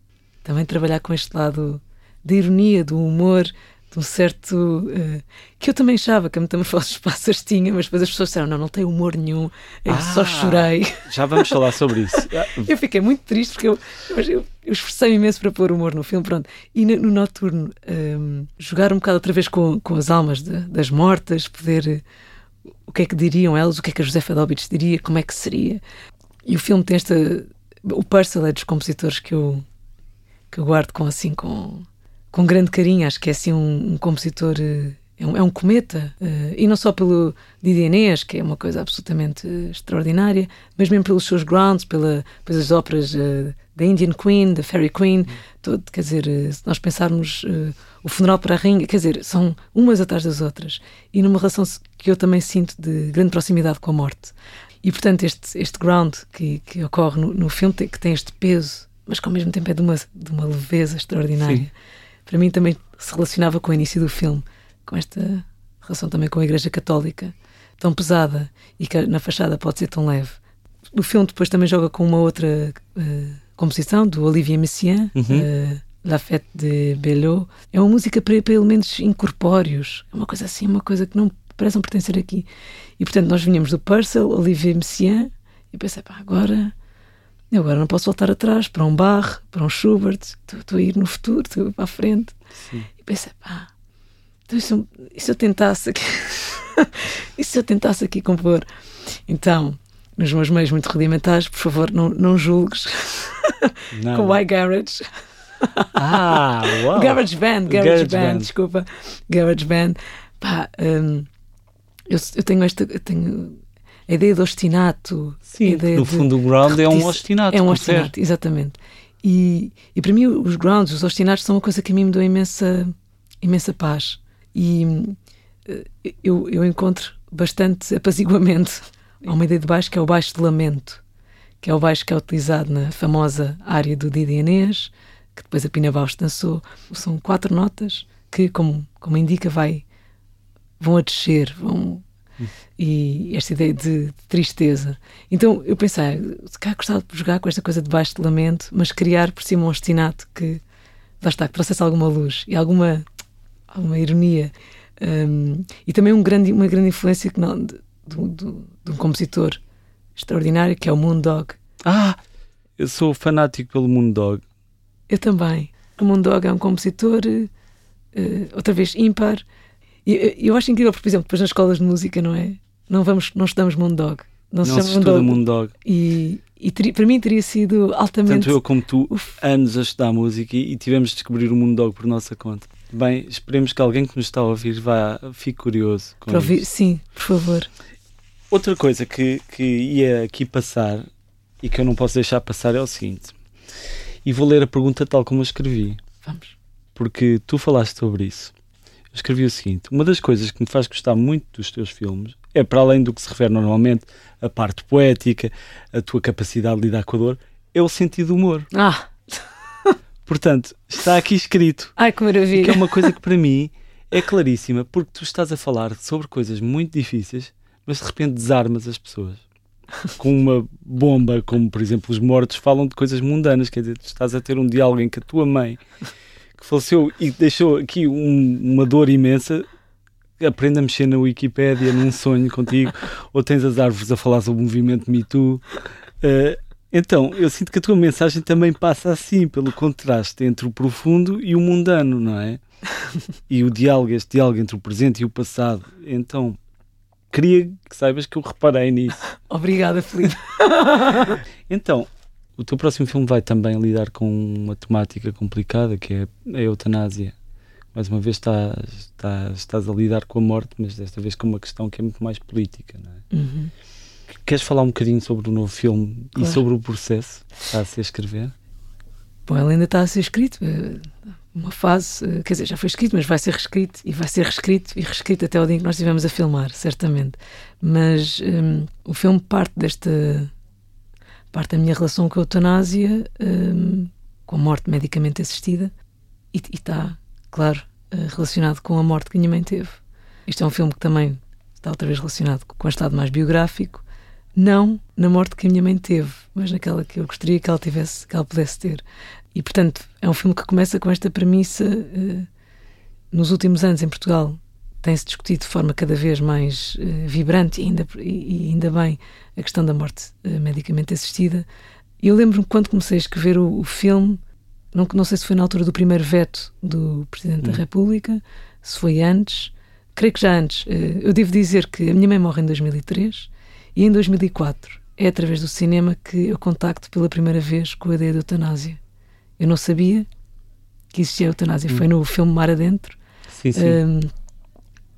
também trabalhar com este lado da ironia, do humor, de um certo. Uh, que eu também achava que a Metamorfose dos Pássaros tinha, mas depois as pessoas disseram: não, não tem humor nenhum, eu ah, só chorei. Já vamos falar sobre isso. eu fiquei muito triste porque eu, eu, eu esforcei imenso para pôr humor no filme. Pronto. E no, no Noturno, um, ehm, jogar um bocado outra vez com, com as almas de, das mortas, poder. o que é que diriam elas, o que é que a Josefa Dobitz diria, como é que seria. E o filme tem esta o Purcell é dos compositores que eu, que eu guardo com assim com, com grande carinho. Acho que é assim um, um compositor. Eh, é um, é um cometa, uh, e não só pelo Didi Inês, que é uma coisa absolutamente extraordinária, mas mesmo pelos seus grounds, pela, pelas óperas uh, da Indian Queen, da Fairy Queen, todo, quer dizer, uh, se nós pensarmos o funeral para a rainha, quer dizer, são umas atrás das outras, e numa relação que eu também sinto de grande proximidade com a morte. E, portanto, este, este ground que, que ocorre no, no filme, que tem este peso, mas que ao mesmo tempo é de uma, de uma leveza extraordinária. Sim. Para mim também se relacionava com o início do filme, com esta relação também com a Igreja Católica, tão pesada e que na fachada pode ser tão leve. O filme depois também joga com uma outra uh, composição do Olivier Messiaen, uhum. uh, La Fête de Belot. É uma música para, para elementos incorpóreos, é uma coisa assim, uma coisa que não parecem pertencer aqui. E portanto nós vinhamos do Purcell, Olivier Messiaen, e pensei, pá, agora, eu agora não posso voltar atrás para um Bach, para um Schubert, estou a ir no futuro, estou a ir para a frente. Sim. E pensei, pá, então, e se, e se eu tentasse aqui, e se eu tentasse aqui compor? Então, nos meus meios muito rudimentares, por favor, não, não julgues com o iGarage. Ah, uau! Garage Band, Garage, Garage Band, Band, desculpa. Garage Band. Pá, um, eu, eu tenho esta. Eu tenho a ideia de ostinato. Sim, no fundo o ground é um ostinato. É um ostinato, exatamente. E, e para mim os grounds, os ostinatos são uma coisa que a mim me deu imensa, imensa paz. E eh, eu, eu encontro bastante apaziguamento Há uma ideia de baixo que é o baixo de lamento, que é o baixo que é utilizado na famosa área do Didi Inês, que depois a Pina Bausch dançou. São quatro notas que, como, como indica, vai, vão a descer, vão. E esta ideia de, tristeza. Então eu pensei, se cá gostava de jogar com esta coisa de baixo de lamento, mas criar por cima um ostinato que, lá está, que trouxesse alguma luz e alguma, alguma ironia. Um, e também um grande, uma grande influência que não, de, de, de, de um compositor extraordinário que é o Moondog. Ah, eu sou fanático pelo Moondog. Eu também. O Moondog é um compositor, uh, outra vez, ímpar. E eu acho incrível, porque, por exemplo, depois nas escolas de música, não é? Não, vamos, não estudamos Moondog. Não, não se, se estuda Moondog. E, e ter, para mim teria sido altamente. Tanto eu como tu, Uf. anos a estudar música e, e tivemos de descobrir o Moondog por nossa conta. Bem, esperemos que alguém que nos está a ouvir vá, fique curioso. Com para ouvir, sim, por favor. Outra coisa que, que ia aqui passar e que eu não posso deixar passar é o seguinte. E vou ler a pergunta tal como eu escrevi. Vamos. Porque tu falaste sobre isso. Eu escrevi o seguinte: Uma das coisas que me faz gostar muito dos teus filmes é, para além do que se refere normalmente, a parte poética, a tua capacidade de lidar com a dor, é o sentido do humor. Ah! Portanto, está aqui escrito. Ai, que maravilha! Que é uma coisa que para mim é claríssima, porque tu estás a falar sobre coisas muito difíceis mas de repente desarmas as pessoas com uma bomba, como por exemplo os mortos falam de coisas mundanas, quer dizer, tu estás a ter um diálogo em que a tua mãe faleceu e deixou aqui um, uma dor imensa aprende a mexer na Wikipédia num sonho contigo, ou tens as árvores a falar sobre o movimento Me Too. Uh, então, eu sinto que a tua mensagem também passa assim, pelo contraste entre o profundo e o mundano, não é? E o diálogo, este diálogo entre o presente e o passado. Então, queria que saibas que eu reparei nisso. Obrigada, Felipe. então, o teu próximo filme vai também lidar com uma temática complicada que é a eutanásia. Mais uma vez estás, estás, estás a lidar com a morte, mas desta vez com uma questão que é muito mais política. Não é? Uhum. Queres falar um bocadinho sobre o novo filme claro. e sobre o processo que está a ser escrever? Bom, ele ainda está a ser escrito uma fase, eh, quer dizer, já foi escrito, mas vai ser reescrito e vai ser reescrito e reescrito até o dia em que nós estivemos a filmar, certamente. Mas um, o filme parte desta parte da minha relação com a eutanásia, um, com a morte medicamente assistida, e, está, claro, eh, relacionado com a morte que a minha mãe teve. Isto é um filme que também está outra vez relacionado com o estado mais biográfico, não na morte que a minha mãe teve, mas naquela que eu gostaria que ela tivesse, que ela pudesse ter. E, portanto, é um filme que começa com esta premissa. Uh, nos últimos anos, em Portugal, tem-se discutido de forma cada vez mais uh, vibrante e ainda, e, e ainda bem a questão da morte uh, medicamente assistida. Eu lembro-me quando comecei a escrever o, o, filme, não, não sei se foi na altura do primeiro veto do Presidente hum. da República, se foi antes, creio que já antes. eu devo dizer que a minha mãe morre em 2003 e em 2004 é através do cinema que eu contacto pela primeira vez com a ideia de eutanásia. Eu não sabia que existia a eutanásia. Hum. Foi no filme Mar Adentro. Sim, sim. Um,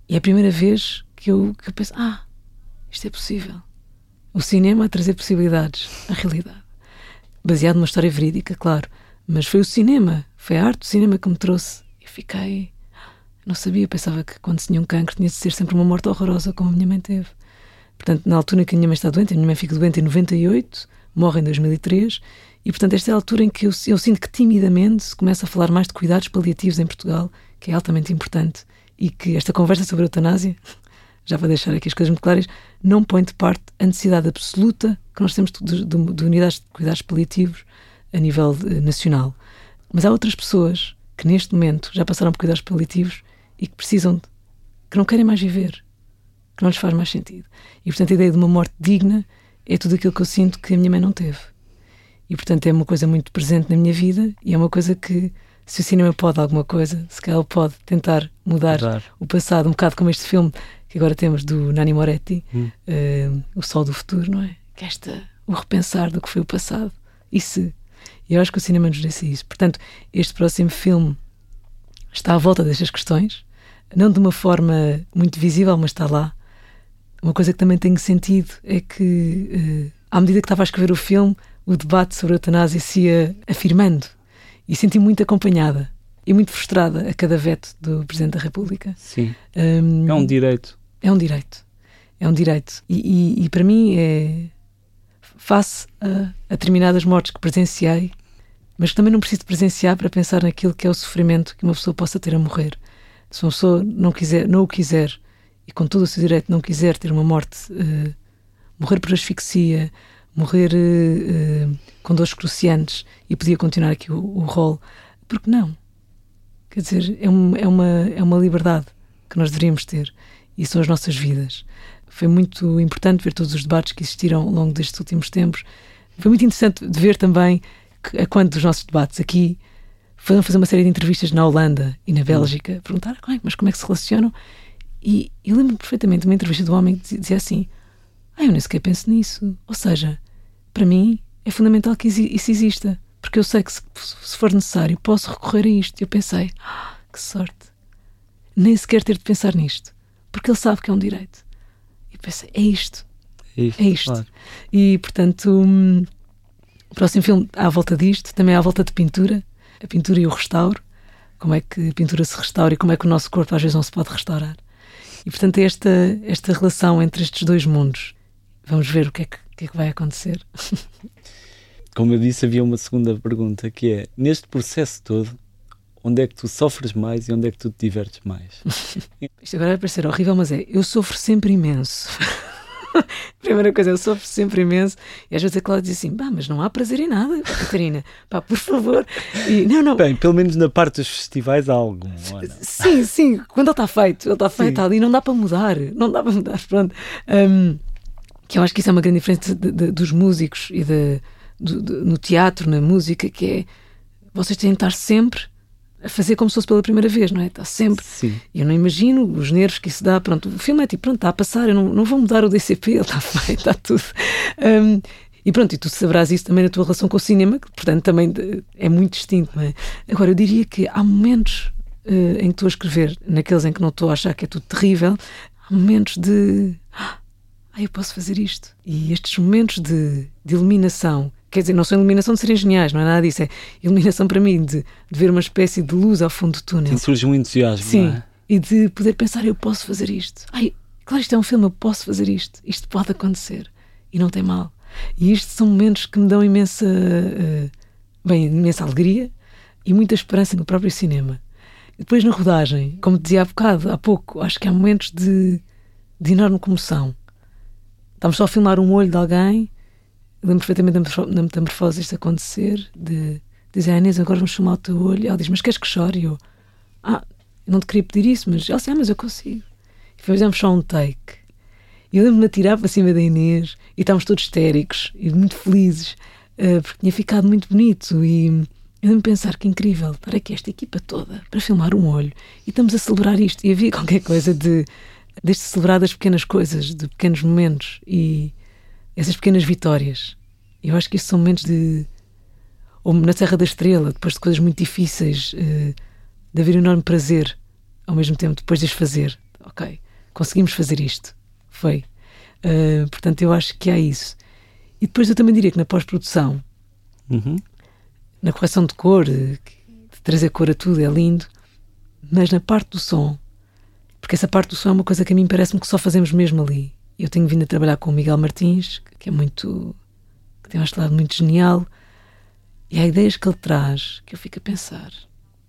e é a primeira vez que eu, que eu penso: ah, isto é possível. O cinema a trazer possibilidades à realidade. Baseado numa história verídica, claro. Mas foi o cinema, foi a arte do cinema que me trouxe. Eu fiquei. Não sabia, pensava que quando se tinha um cancro tinha de ser sempre uma morte horrorosa, como a minha mãe teve. Portanto, na altura em que a minha mãe está doente, a minha mãe fica doente em 98, morre em 2003, e, portanto, esta é a altura em que eu, eu sinto que timidamente se começa a falar mais de cuidados paliativos em Portugal, que é altamente importante, e que esta conversa sobre a eutanásia, já para deixar aqui as coisas muito claras, não põe de parte a necessidade absoluta que nós temos de, de, de unidades de cuidados paliativos a nível de, nacional. Mas há outras pessoas que neste momento já passaram por cuidados paliativos e que precisam de, que não querem mais viver, que não lhes faz mais sentido. E portanto a ideia de uma morte digna é tudo aquilo que eu sinto que a minha mãe não teve. E portanto é uma coisa muito presente na minha vida e é uma coisa que, se o cinema pode alguma coisa, se calhar ele pode tentar mudar, mudar. o passado, um bocado como este filme que agora temos do Nani Moretti, hum. uh, O Sol do Futuro, não é? Que é esta, o repensar do que foi o passado. E se? E eu acho que o cinema nos disse isso. Portanto, este próximo filme está à volta destas questões, não de uma forma muito visível, mas está lá. Uma coisa que também tenho sentido é que, uh, à medida que estava a escrever o filme, o debate sobre a eutanásia se ia afirmando e senti muito acompanhada e muito frustrada a cada veto do Presidente da República. Sim. Um, é um direito. É um direito. É um direito. E, e, e para mim é. Face a, a, determinadas mortes que presenciei, mas também não preciso presenciar para pensar naquilo que é o sofrimento que uma pessoa possa ter a morrer. Se uma pessoa não, quiser, não o quiser e com todo o seu direito não quiser ter uma morte, uh, morrer por asfixia, morrer uh, com dores cruciantes e podia continuar aqui o, o rol, porque não? Quer dizer, é, um, é, uma, é uma liberdade que nós deveríamos ter e são as nossas vidas. Foi muito importante ver todos os debates que existiram ao longo destes últimos tempos. Foi muito interessante de ver também que, a quanto dos nossos debates aqui foram fazer uma série de entrevistas na Holanda e na Bélgica, hum. perguntar mas como é que se relacionam. E eu lembro perfeitamente de uma entrevista do homem que dizia assim: Ah, eu nem sequer penso nisso. Ou seja, para mim é fundamental que isso exista, porque eu sei que se, se for necessário posso recorrer a isto. E eu pensei: ah, que sorte. Nem sequer ter de pensar nisto, porque ele sabe que é um direito. E pensei: é isto. É isto. É isto. Claro. E portanto. Hum, o próximo filme à volta disto, também à volta de pintura, a pintura e o restauro, como é que a pintura se restaura e como é que o nosso corpo às vezes não se pode restaurar. E portanto é esta, esta relação entre estes dois mundos. Vamos ver o que é que, que, é que vai acontecer. Como eu disse, havia uma segunda pergunta que é: neste processo todo, onde é que tu sofres mais e onde é que tu te divertes mais? Isto agora vai parecer horrível, mas é: eu sofro sempre imenso. Primeira coisa, eu sofro sempre imenso. E às vezes a Cláudia diz assim: pá, mas não há prazer em nada, Catarina, pá, por favor. E, não, não. Bem, pelo menos na parte dos festivais há algum. Sim, sim, quando ele está feito, ele está feito ali, não dá para mudar, não dá para mudar. Pronto. Um, que eu acho que isso é uma grande diferença de, de, dos músicos e de, no teatro, na música, que é vocês têm de estar sempre a fazer como se fosse pela primeira vez, não é? Está sempre. Sim. Eu não imagino os nervos que isso dá. Pronto, o filme é tipo, pronto, está a passar, eu não, não vou mudar o DCP, ele está feito, está tudo. Um, e pronto, e tu saberás isso também na tua relação com o cinema, que portanto também é muito distinto, não é? Agora, eu diria que há momentos uh, em que estou a escrever, naqueles em que não estou a achar que é tudo terrível, há momentos de. Ah, eu posso fazer isto. E estes momentos de, de iluminação Quer dizer, não são iluminação de serem geniais, não é nada disso. É iluminação para mim de, de ver uma espécie de luz ao fundo do túnel. Sim, surge um entusiasmo. Sim, é? e de poder pensar, eu posso fazer isto. Ai, claro, isto é um filme, eu posso fazer isto. Isto pode acontecer. E não tem mal. E isto são momentos que me dão imensa, uh, bem, imensa alegria e muita esperança no próprio cinema. E depois na rodagem, como dizia há bocado, há pouco, acho que há momentos de, de enorme comoção. Estamos só a filmar um olho de alguém lembro perfeitamente da metamorfose isto acontecer, de dizer a Inês, agora vamos chamar o teu olho. Ela diz, mas queres que chore? E eu, ah, eu não te queria pedir isso, mas ela disse, ah, mas eu consigo. E fizemos só um take. E eu lembro-me de atirar para cima da Inês e estávamos todos histéricos e muito felizes, uh, porque tinha ficado muito bonito. E eu lembro-me de pensar que incrível estar aqui esta equipa toda para filmar um olho e estamos a celebrar isto. E havia qualquer coisa de, de celebrar das pequenas coisas, de pequenos momentos. E essas pequenas vitórias. Eu acho que isso são momentos de. Ou na Serra da Estrela, depois de coisas muito difíceis, uh, de haver um enorme prazer ao mesmo tempo depois de as fazer. Ok, conseguimos fazer isto. Foi. Uh, portanto, eu acho que há isso. E depois eu também diria que na pós-produção, uhum. na correção de cor, de trazer cor a tudo é lindo, mas na parte do som, porque essa parte do som é uma coisa que a mim parece-me que só fazemos mesmo ali. Eu tenho vindo a trabalhar com o Miguel Martins, que é muito. que tem um lado muito genial, e há ideias que ele traz que eu fico a pensar: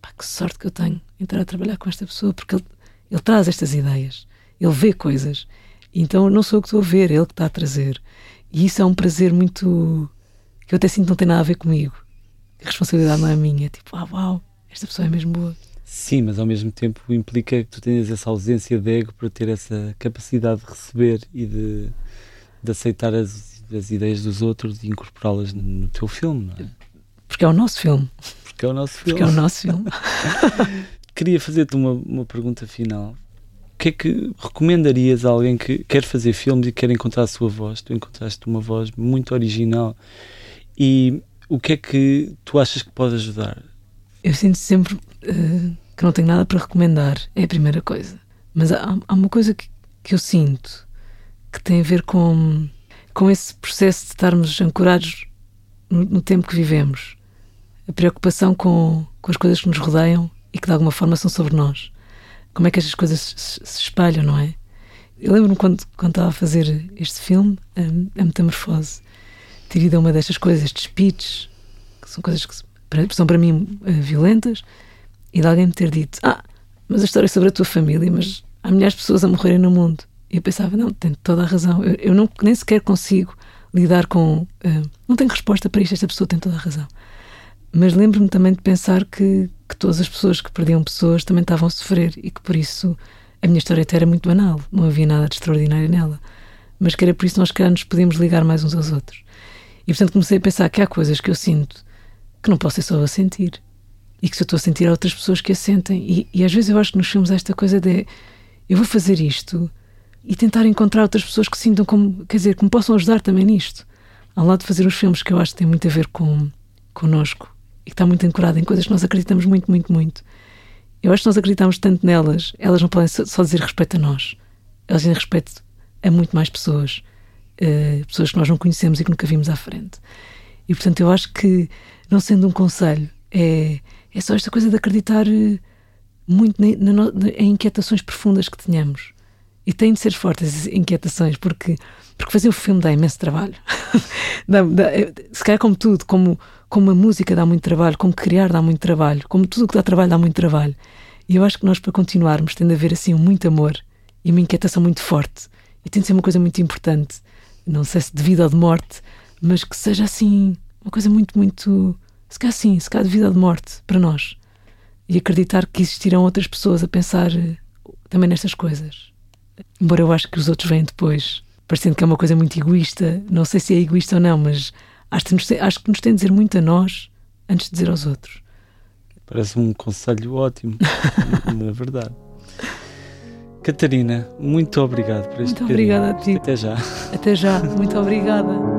pá, que sorte que eu tenho estar a trabalhar com esta pessoa, porque ele, ele traz estas ideias, ele vê coisas. Então não sou eu que estou a ver, é ele que está a trazer. E isso é um prazer muito. que eu até sinto que não tem nada a ver comigo. A responsabilidade não é minha. É tipo, ah, uau, esta pessoa é mesmo boa. Sim, mas ao mesmo tempo implica que tu tenhas essa ausência de ego para ter essa capacidade de receber e de, de aceitar as, as ideias dos outros e incorporá-las no, teu filme, não é? Porque é o nosso filme. Porque é o nosso filme. Porque é o nosso filme. Queria fazer-te uma, uma pergunta final. O que é que recomendarias a alguém que quer fazer filmes e quer encontrar a sua voz? Tu encontraste uma voz muito original. E o que é que tu achas que pode ajudar? Eu sinto sempre uh, que não tenho nada para recomendar, é a primeira coisa. Mas há, há uma coisa que, que eu sinto que tem a ver com, com esse processo de estarmos ancorados no, no tempo que vivemos. A preocupação com, com as coisas que nos rodeiam e que de alguma forma são sobre nós. Como é que estas coisas se, se espalham, não é? Eu lembro-me quando, quando estava a fazer este filme, a, a Metamorfose, ido a uma destas coisas, estes speeches, que são coisas que são para mim uh, violentas, e de alguém me ter dito: Ah, mas a história é sobre a tua família, mas há milhares de pessoas a morrerem no mundo. E eu pensava: Não, tem toda a razão. Eu, eu não, nem sequer consigo lidar com. Uh, não tenho resposta para isto, esta pessoa tem toda a razão. Mas lembro-me também de pensar que, que todas as pessoas que perdiam pessoas também estavam a sofrer e que por isso a minha história até era muito banal, não havia nada de extraordinário nela. Mas que era por isso nós que nos podíamos ligar mais uns aos outros. E portanto comecei a pensar que há coisas que eu sinto que não posso ser só eu a sentir. E que se eu estou a sentir há outras pessoas que a sentem. E, e às vezes eu acho que nos filmes esta coisa de eu vou fazer isto e tentar encontrar outras pessoas que sintam como, quer dizer, que me possam ajudar também nisto. Ao lado de fazer os filmes que eu acho que têm muito a ver com connosco e que está muito ancorado em coisas que nós acreditamos muito, muito, muito. Eu acho que nós acreditamos tanto nelas, elas não podem só dizer respeito a nós, elas dizem respeito a muito mais pessoas, uh, pessoas que nós não conhecemos e que nunca vimos à frente. E portanto, eu acho que, não sendo um conselho, é, é só esta coisa de acreditar eh, muito na, na, em inquietações profundas que tenhamos. E têm de ser fortes as inquietações, porque, porque fazer o filme dá imenso trabalho. dá, dá, eh, se calhar, como tudo, como como a música dá muito trabalho, como criar dá muito trabalho, como tudo o que dá trabalho dá muito trabalho. E eu acho que nós, para continuarmos, tem de haver assim muito amor e uma inquietação muito forte. E tem de ser uma coisa muito importante. Não sei se de vida ou de morte, mas que seja assim, uma coisa muito, muito. Se calhar assim, se calhar de vida ou de morte para nós. E acreditar que existirão outras pessoas a pensar eh, também nestas coisas. Embora eu acho que os outros vêm depois, parecendo que é uma coisa muito egoísta. Não sei se é egoísta ou não, mas acho que, nos, acho que nos tem de dizer muito a nós antes de dizer aos outros. Parece um conselho ótimo, na verdade. Catarina, muito obrigado por este Muito obrigada a ti. Até já. Até já, muito obrigada.